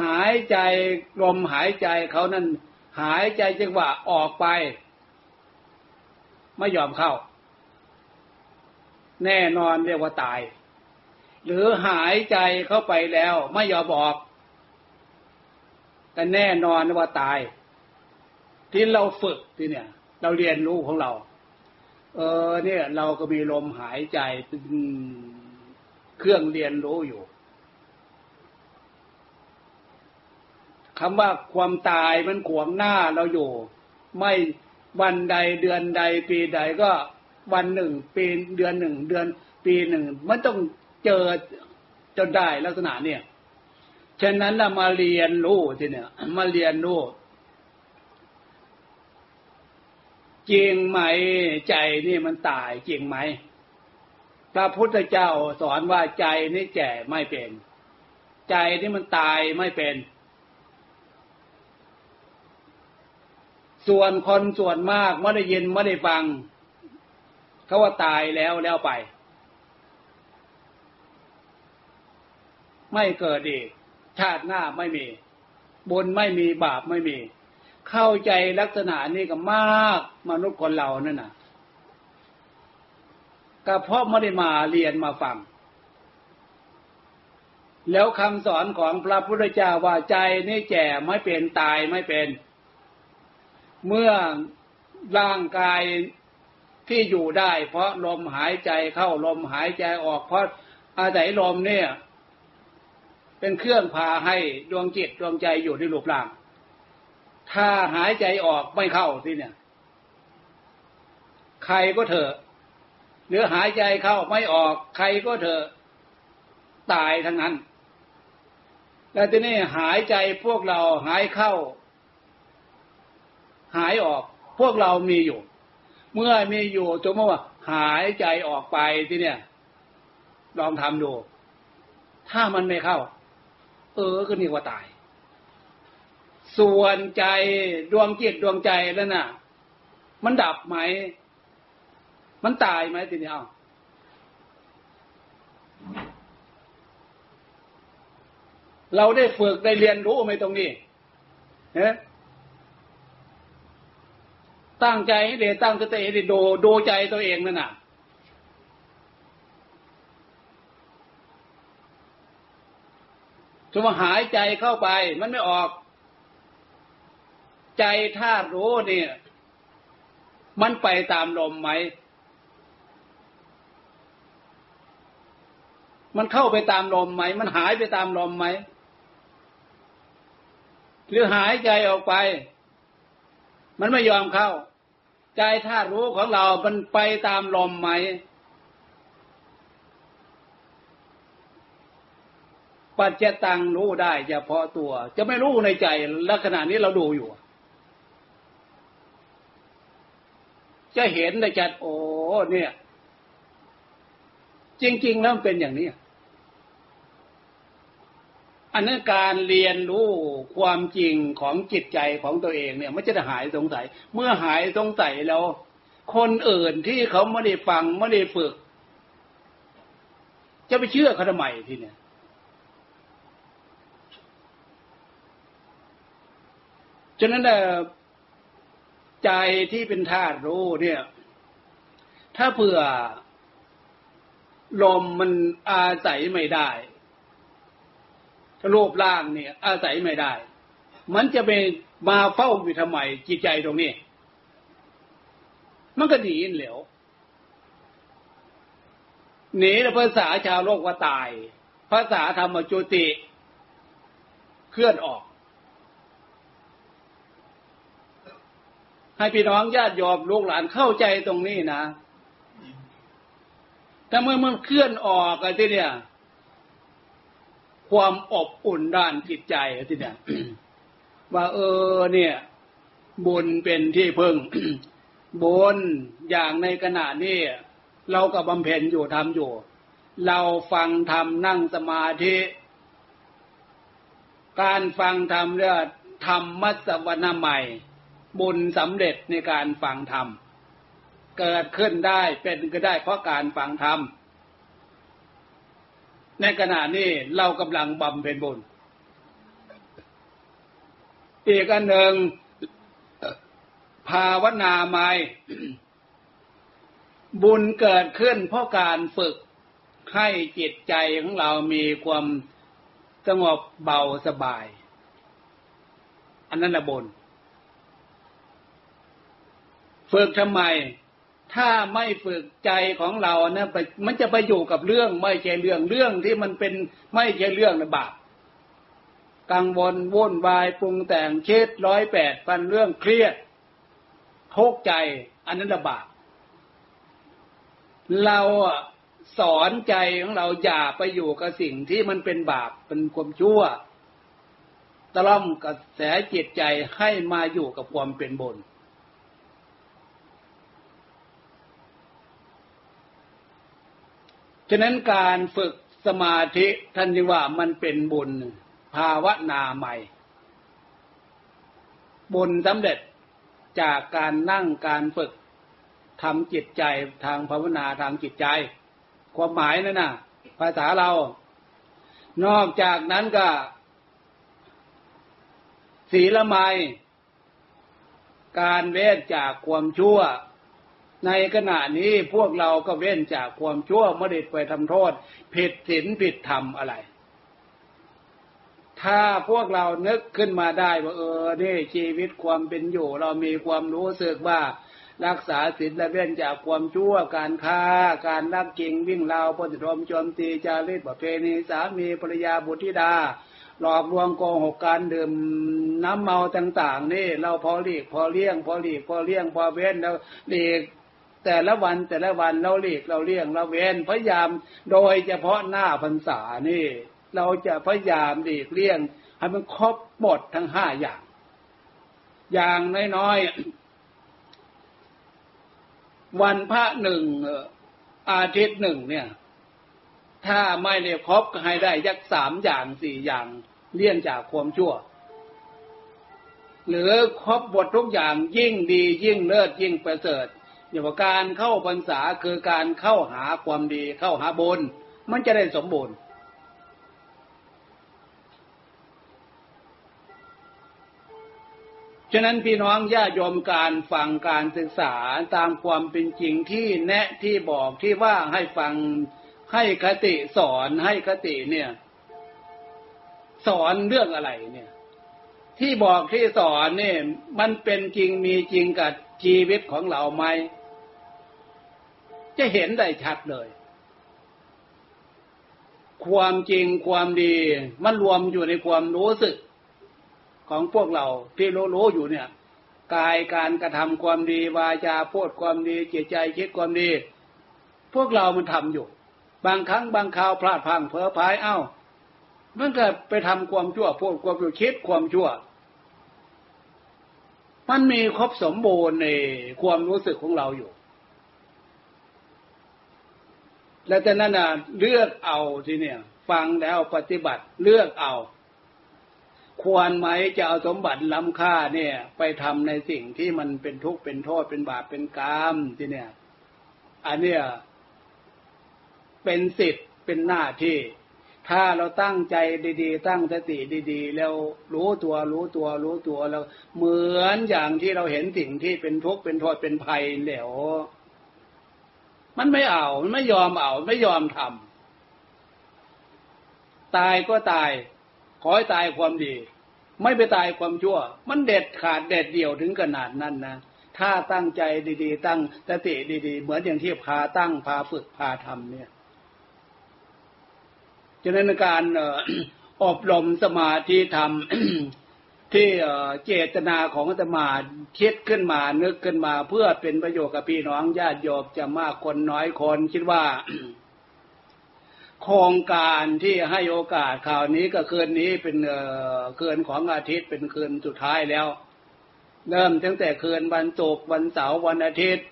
หายใจลมหายใจเขานั้นหายใจจังหวะออกไป ไม่ยอมเข้า แน่นอนเรียกว่าตาย หรือหายใจเข้าไปแล้วไม่ยอมบอกแต่แน่นอนว่าตาย ที่เราฝึกที่เนี่ย เราเรียนรู้ของเรา เออ เนี่ย เราก็มีลมหายใจเป็นเครื่องเรียนรู้อยู่คำว่าความตายมันขวางหน้าเราอยู่ ไม่วันใดเดือนใด ปีใดก็วันหนึ่งปีเดือนหนึ่งเดือน ปีหนึ่งมันต้อง เจอจนได้ลักษณะเนี่ยฉะนั้นเรามาเรียนรู้ทีเนี่ย มาเรียนรู้จริงไหมใจนี่มันตายจริงไหมพระพุทธเจ้าสอนว่าใจนี่แก่ไม่เป็น ใจนี่มันตายไม่เป็น ส่วนคนส่วนมากไม่ได้ยินไม่ได้ฟังเขาว่าตายแล้วแล้วไป ไม่เกิดอีก ชาติหน้าไม่มี บุญไม่มีบาปไม่มี เข้าใจลักษณะนี้ก็มากมนุษย์คนเรานั่นน่ะก็เพราะไม่ได้มาเรียนมาฟัง แล้วคำสอนของพระพุทธเจ้าว่าใจนี่แก่ไม่เป็นตายไม่เป็น เมื่อร่างกายที่อยู่ได้ เพราะลมหายใจเข้าลมหายใจออกเพราะอาศัยลมเนี่ย เป็นเครื่องพาให้ดวงจิตดวงใจอยู่ในรูปร่าง ถ้าหายใจออกไม่เข้าที่เนี่ย ใครก็เถอะหรือหายใจเข้าไม่ออก ใครก็เถอะตายทั้งนั้น แล้วทีนี้หายใจพวกเราหายเข้า หายออก พวกเรามีอยู่ เมื่อมีอยู่จมว่า หายใจออกไปที่เนี่ย ลองทำดู ถ้ามันไม่เข้า เออก็นี่ว่าตาย ส่วนใจดวงจิตดวงใจแล้วน่ะ มันดับไหม มันตายไหมทีนี้เอาเราได้ฝึกได้เรียนรู้ไหมตรงนี้เฮ้ตั้งใจให้ดีตั้งสติให้ดีดูดูใจตัวเองนั่นน่ะ สมมติหายใจเข้าไป มันไม่ออก ใจถ้ารู้เนี่ย มันไปตามลมไหม มันเข้าไปตามลมไหม มันหายไปตามลมไหม หรือหายใจออกไป มันไม่ยอมเข้า ใจถ้ารู้ของเรา มันไปตามลมไหม ปัจจตังรู้ได้เฉพาะตัว จะไม่รู้ในใจลักษณะนี้เราดูอยู่ จะเห็นได้จัดโอ้เนี่ย จริง ๆ แล้วเป็นอย่างนี้อันนั้นการเรียนรู้ความจริงของจิตใจของตัวเองเนี่ย มันจะหายสงสัย เมื่อหายสงสัยแล้ว คนอื่นที่เขาไม่ได้ฟังไม่ได้ฝึก จะไปเชื่อเขาทำไมทีเนี่ย ฉะนั้นใจที่เป็นธาตุรู้เนี่ย ถ้าเผื่อลมมันอาศัยไม่ได้รูปร่างเนี่ย อาศัยไม่ได้ มันจะไปมาเฝ้าอยู่ทำไมจิตใจตรงนี้ มันก็หนีเหลวหนีภาษาชาวโลกว่าตาย ภาษาธรรมจุติ เคลื่อนออก ให้พี่น้องญาติโยมลูกหลานเข้าใจตรงนี้นะแต่เมื่อมันเคลื่อนออกอะที่เนี่ย ความอบอุ่นด้านจิตใจที่เนี่ย ว่าเออเนี่ย บุญเป็นที่พึ่งบุญอย่างในขณะนี้เราก็บำเพ็ญอยู่ทำอยู่ เราฟังทำนั่งสมาธิ การฟังทำเรื่องธรรมมัสวนาใหม่ บุญสำเร็จในการฟังธรรม เกิดขึ้นได้เป็นก็ได้เพราะการฟังธรรม ในขณะนี้เรากำลังบำเพ็ญบุญ อีกอันหนึ่งภาวนาไมบุญเกิดขึ้นเพราะการฝึกให้จิตใจของเรามีความสงบเบาสบาย อันนั้นละบุญ ฝึกทำไม ถ้าไม่ฝึกใจของเรานะไปมันจะไปอยู่กับเรื่องไม่ใช่เรื่องเรื่องที่มันเป็นไม่ใช่เรื่องนะบาปกังวลวุ่นวายปรุงแต่งเช็ดร้อยแปดพันเรื่องเครียดทุกใจ อันนั้นระบาปเราสอนใจของเราอย่าไปอยู่กับสิ่งที่มันเป็นบาปเป็นความชั่ว ตล่อมกระแสจิตใจให้มาอยู่กับความเป็นบุญ ฉะนั้นการฝึกสมาธิท่านจึงว่ามันเป็นบุญภาวนาใหม่ บุญสำเร็จจากการนั่งการฝึกทำจิตใจทางภาวนาทางจิตใจ ความหมายนั่นน่ะภาษาเรา นอกจากนั้นก็ ศีลไมการเวทจากความชั่ว ในขณะนี้พวกเราก็เว้นจากความชั่วไม่ได้ไปทำโทษ ผิดศีลผิดธรรมอะไร ถ้าพวกเรานึกขึ้นมาได้ว่าเออนี่ชีวิตความเป็นอยู่ เรามีความรู้สึกว่ารักษาศีลและเว้นจากความชั่วการฆ่าการลักกิ่งวิ่งราวปฏิทมโจมตีจารีตประเพณีสามีภรรยาบุตรธิดา หลอกลวงโกหกการดื่มน้ำเมาต่าง ๆ นี่ เราพอหลีกพอเลี่ยง พอหลีกพอเลี่ยงพอเว้นแล้วหลีก แต่ละวันแต่ละวันเราหลีกเราเลี่ยงเราเว้นพยายามโดยเฉพาะหน้าพรรษานี่ เราจะพยายามหลีกเลี่ยงให้มันครบหมดทั้งห้าอย่าง อย่างน้อยๆวันพระหนึ่งอาทิตย์หนึ่งเนี่ย ถ้าไม่ได้ครบให้ได้ยักสามอย่างสี่อย่างเลี่ยงจากความชั่วหรือครบบททุกอย่างยิ่งดียิ่งเลิศยิ่งประเสริฐ อย่างว่าการเข้าพรรษาคือการเข้าหาความดีเข้าหาบุญมันจะได้สมบูรณ์ ฉะนั้นพี่น้องญาติโยมการฟังการศึกษาตามความเป็นจริงที่แนะที่บอกที่ว่าให้ฟังให้คติสอนให้คติเนี่ย สอนเรื่องอะไรเนี่ย ที่บอกที่สอนเนี่ยมันเป็นจริงมีจริงกับชีวิตของเราไหม จะเห็นได้ชัดเลย ความจริงความดีมันรวมอยู่ในความรู้สึก ของพวกเราที่รู้ๆอยู่เนี่ย กายการกระทำความดีวาจาพูดความดีจิตใจคิดความดี พวกเรามันทำอยู่ บางครั้งบางคราวพลาดพังเผลอพายเอ้ามันก็ไปทำความชั่วพูดความชั่วคิดความชั่ว มันมีครบสมบูรณ์ในความรู้สึกของเราอยู่ แล้วแต่นั้นน่ะเลือกเอาทีเนี่ย ฟังแล้วปฏิบัติเลือกเอา ควรไหมจะเอาสมบัติล้ำค่าเนี่ย ไปทำในสิ่งที่มันเป็นทุกข์เป็นโทษเป็นบาปเป็นกรรมทีเนี่ย อันเนี้ยเป็นสิทธิ์เป็นหน้าที่ ถ้าเราตั้งใจดี ๆ ตั้งสติดี ๆ แล้วรู้ตัวรู้ตัวรู้ตัวแล้วเหมือนอย่างที่เราเห็นสิ่งที่เป็นทุกข์เป็นโทษเป็นภัยแล้ว มันไม่เอา มันไม่ยอมเอา ไม่ยอมทำตายก็ตาย ขอให้ตายความดี ไม่ไปตายความชั่ว มันเด็ดขาดเด็ดเดี่ยวถึงขนาดนั้นนะ ถ้าตั้งใจดี ๆ ตั้งสติดีๆ เหมือนอย่างที่พาตั้งพาฝึกพาทำเนี่ยฉะนั้นการอบรมสมาธิธรรม ที่เจตนาของอาตมาคิดขึ้นมานึกขึ้นมาเพื่อเป็นประโยชน์กับพี่น้องญาติโยมจะมากคนน้อยคนคิดว่า โครงการที่ให้โอกาสข่าวนี้ก็คืนนี้เป็นคืนของอาทิตย์เป็นคืนสุดท้ายแล้ว เริ่มตั้งแต่คืนวันศุกร์วันเสาร์วันอาทิตย์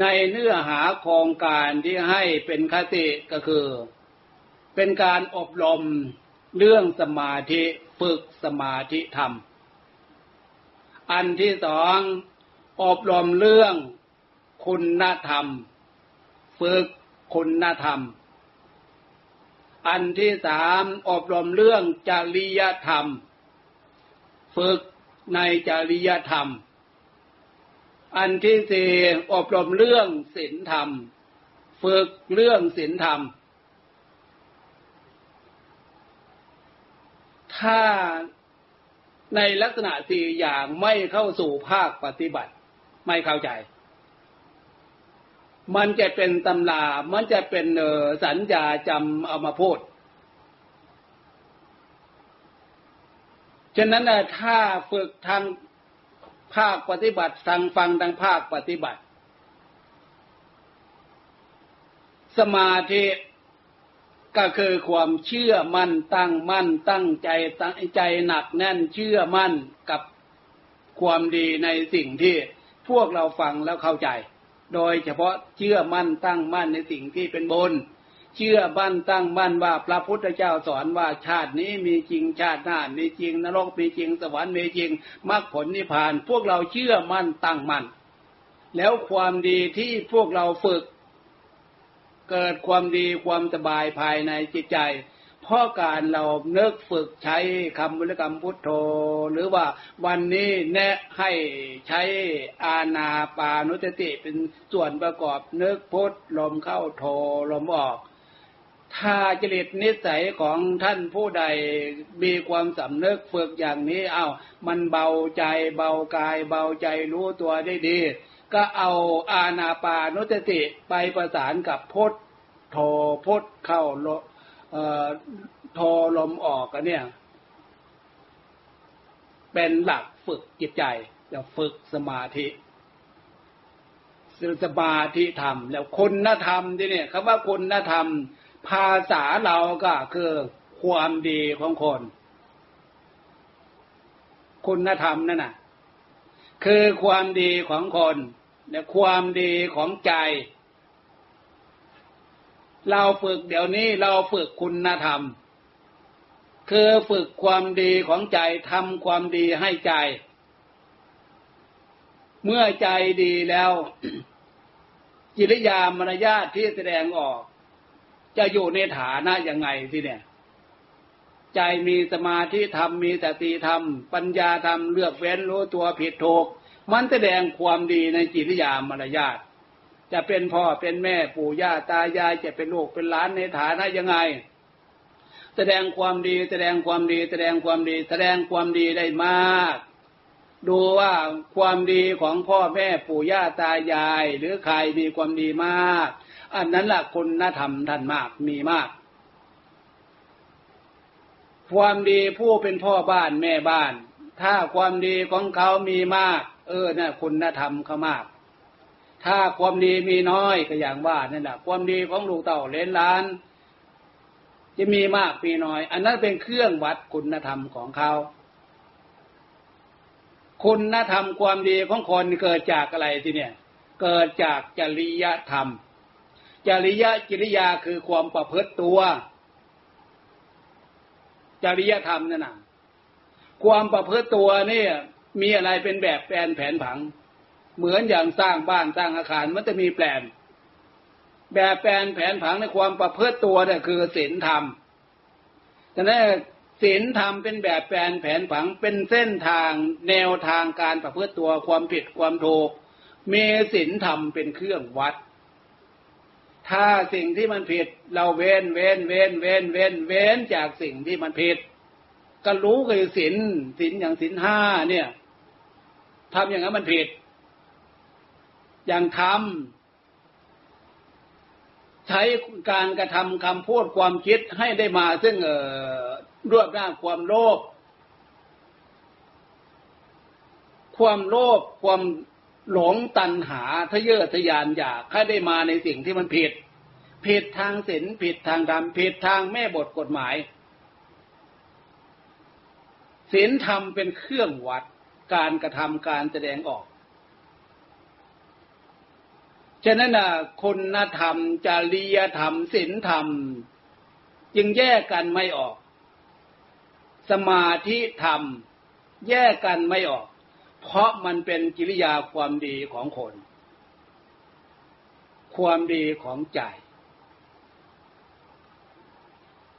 ในเนื้อหาโครงการที่ให้เป็นคติก็คือ เป็นการอบรมเรื่องสมาธิ ฝึกสมาธิธรรม อันที่สองอบรมเรื่องคุณธรรม ฝึกคุณธรรม อันที่สามอบรมเรื่องจริยธรรม ฝึกในจริยธรรม อันที่สี่อบรมเรื่องศีลธรรม ฝึกเรื่องศีลธรรม ถ้าในลักษณะสี่อย่างไม่เข้าสู่ภาคปฏิบัติ ไม่เข้าใจ มันจะเป็นตำรามันจะเป็นเออสัญญาจำเอามาพูด ฉะนั้นนะถ้าฝึกทางภาคปฏิบัติทางฟังทางภาคปฏิบัติ สมาธิ ก็คือความเชื่อมั่นตั้งมั่นตั้งใจตั้งใจหนักแน่นเชื่อมั่นกับความดีในสิ่งที่พวกเราฟังแล้วเข้าใจ โดยเฉพาะเชื่อมั่นตั้งมั่นในสิ่งที่เป็นบุญเชื่อมั่นตั้งมั่นว่าพระพุทธเจ้าสอนว่าชาตินี้มีจริงชาติหน้ามีจริงนรกมีจริงสวรรค์มีจริงมรรคผลนิพพาน พวกเราเชื่อมั่นตั้งมั่นแล้วความดีที่พวกเราฝึก เกิดความดีความสบายภายในจิตใจ เพราะการเราเนิกฝึกใช้คำบริกรรมพุทโธ หรือว่าวันนี้แนะให้ใช้อาณาปานุสติเป็นส่วนประกอบเนึกพุทลมเข้าโธลมออกถ้าจริตนิสัยของท่านผู้ใดมีความสำนึกฝึกอย่างนี้เอา้ามันเบาใจเบากายเบาใจรู้ตัวได้ดี ก็เอาอาณาปานุสติไปประสานกับพุทโธพุทเข้าโทลมออกกันเนี่ย เป็นหลักฝึกจิตใจจะฝึกสมาธิสมาธิธรรม แล้วคุณธรรมที่เนี่ยคำว่าคุณธรรม ภาษาเราก็คือความดีของคน คุณธรรมนั่นน่ะ คือความดีของคนและความดีของใจ เราฝึกเดี๋ยวนี้เราฝึกคุณธรรม คือฝึกความดีของใจทำความดีให้ใจ เมื่อใจดีแล้วจิริยามารยาทที่แสดงออก จะอยู่ในฐานะยังไงสิเนี่ย ใจมีสมาธิธรรมมีสติธรรม ปัญญาธรรมเลือกเว้นรู้ตัวผิดถูก มันแสดงความดีในจิริยามารยาทจะเป็นพ่อเป็นแม่ปู่ย่าตายายจะเป็นลูกเป็นหลานในฐานะยังไง แสดงความดีแสดงความดี แสดงความดี แสดงความดีได้มาก ดูว่าความดีของพ่อแม่ปู่ย่าตายาย หรือใครมีความดีมาก อันนั้นแหละคุณธรรมท่านมากมีมาก ความดีผู้เป็นพ่อบ้านแม่บ้าน ถ้าความดีของเขามีมาก เออนะ่ะคุณธรรมเขามาก ถ้าความดีมีน้อยก็อย่างว่านั่นแหละความดีของลูกเต่าเลนล้าน จะมีมากมีน้อย อันนั้นเป็นเครื่องวัดคุณธรรมของเขาคุณธรรมความดีของคนเกิดจากอะไรทีเนี่ย เกิดจากจริยธรรม จริยจริยาคือความประพฤติตัว จริยธรรมนั่นน่ะความประพฤติตัวเนี่ยมีอะไรเป็นแบบแปลนแผนผัง เหมือนอย่างสร้างบ้านสร้างอาคารมันจะมีแปลน แบบแปลนแผนผังในความประพฤติตัวเนี่ยคือศีลธรรมแต่นั้นศีลธรรมเป็นแบบแปลนแผนผังเป็นเส้นทางแนวทางการประพฤติตัวความผิดความถูกมีศีลธรรมเป็นเครื่องวัด ถ้าสิ่งที่มันผิด เราเว้นเว้นเว้นเว้นเว้นเว้นจากสิ่งที่มันผิด ก็รู้คือศีลศีลอย่างศีลห้าเนี่ยทำอย่างนั้นมันผิด อย่างทำใช้การกระทำคำพูดความคิดให้ได้มา ซึ่งเออรวบร่างความโลภความโลภความ หลงตัณหาทะเยอทะยานอยากให้ได้มาในสิ่งที่มันผิด ผิดทางศีลผิดทางธรรมผิดทางแม่บทกฎหมายศีลธรรมเป็นเครื่องวัดการกระทำการแสดงออก ฉะนั้นนะคุณธรรม จริยธรรมศีลธรรม จึงแยกกันไม่ออก สมาธิธรรม แยกกันไม่ออก เพราะมันเป็นกิริยาความดีของคน ความดีของใจ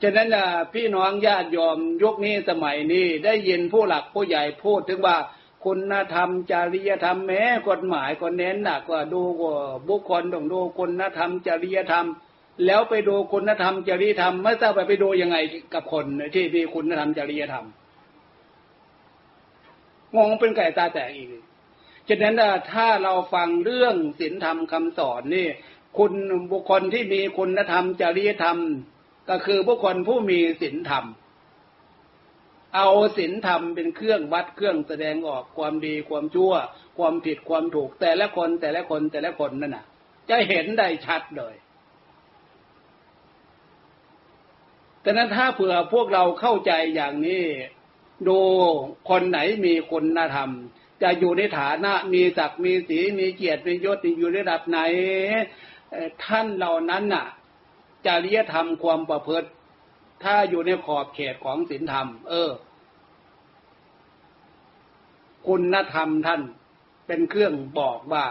ฉะนั้นนะพี่น้องญาติยอมยุคนี้สมัยนี้ได้ยินผู้หลักผู้ใหญ่พูดถึงว่าคุณธรรมจริยธรรมแม้กฎหมายก็เน้นหนักว่าดูบุคคลต้องดูคุณธรรมจริยธรรม แล้วไปดูคุณธรรมจริยธรรมไม่ทราบไปไปดูยังไงกับคนที่มีคุณธรรมจริยธรรม งงเป็นไก่ตาแตกอีกฉะนั้นถ้าเราฟังเรื่องศีลธรรมคำสอนนี่ คุณบุคคลที่มีคุณธรรมจริยธรรม ก็คือบุคคลผู้มีศีลธรรม เอาศีลธรรมเป็นเครื่องวัดเครื่องแสดงออกความดีความชั่ว ความผิดความถูกแต่ละคนแต่ละคนแต่ละคนนั่นน่ะ จะเห็นได้ชัดเลยแต่นั้นถ้าเผื่อพวกเราเข้าใจอย่างนี้ ดูคนไหนมีคุณธรรม จะอยู่ในฐานะมีศักดิ์มีสีมีเกียรติมียศอยู่ระดับไหน ท่านเหล่านั้นน่ะจริยธรรมความประพฤติ ถ้าอยู่ในขอบเขตของศีลธรรม เออ คุณธรรมท่านเป็นเครื่องบอกว่า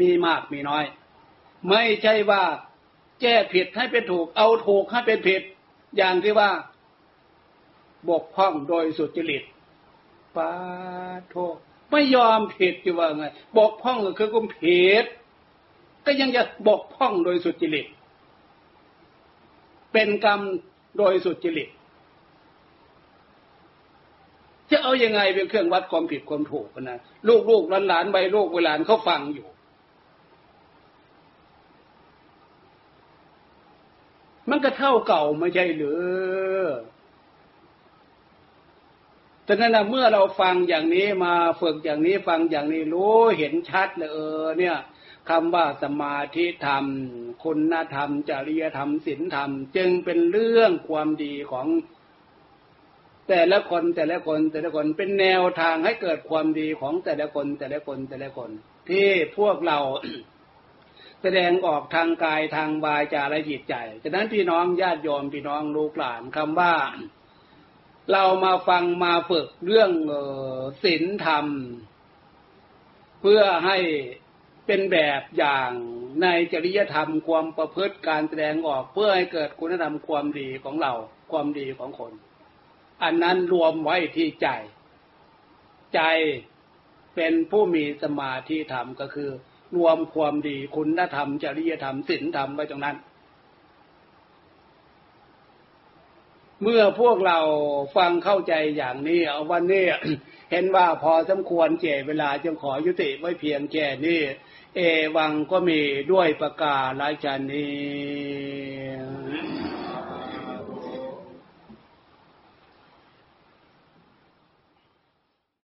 มีมากมีน้อย ไม่ใช่ว่าแก้ผิดให้เป็นถูกเอาถูกให้เป็นผิด อย่างที่ว่า บกพร่องโดยสุจริตปาโทไม่ยอมผิดจะว่าไง บกพร่องก็คือกุมผิดก็ยังจะบกพร่องโดยสุจริต เป็นกรรมโดยสุจริต จะเอาอยัางไงเป็นเครื่องวัดความผิดความถูกกันนะลูกลูกหลานหลานใบลูกเวลานเขาฟังอยู่ มันก็เท่าเก่าไม่ใช่หรือ ฉะนั้นนะเมื่อเราฟังอย่างนี้มาฝึกอย่างนี้ฟังอย่างนี้รู้เห็นชัดเลยเออเนี่ยคำว่าสมาธิธรรม คุณธรรม จริยธรรมศีลธรรม จึงเป็นเรื่องความดีของ แต่ละคนแต่ละคนแต่ละคนเป็นแนวทางให้เกิดความดีของแต่ละคนแต่ละคนแต่ละคน ที่พวกเราแสดงออกทางกายทางวาจาและจิตใจฉะนั้นพี่น้องญาติโยมพี่น้องลูกหลานคำว่า เรามาฟังมาฝึกเรื่องศีลธรรม เพื่อให้เป็นแบบอย่างในจริยธรรมความประพฤติการแสดงออกเพื่อให้เกิดคุณธรรมความดีของเราความดีของคน อันนั้นรวมไว้ที่ใจ ใจเป็นผู้มีสมาธิธรรมก็คือ รวมความดีคุณธรรม จริยธรรมศีลธรรมไว้ตรงนั้น เมื่อพวกเราฟังเข้าใจอย่างนี้เอาวันนี้เห็นว่าพอสมควรเจเวลาจึงขอยุติไว้เพียงแค่นี้ เอวังก็มีด้วยประกาศราชนี้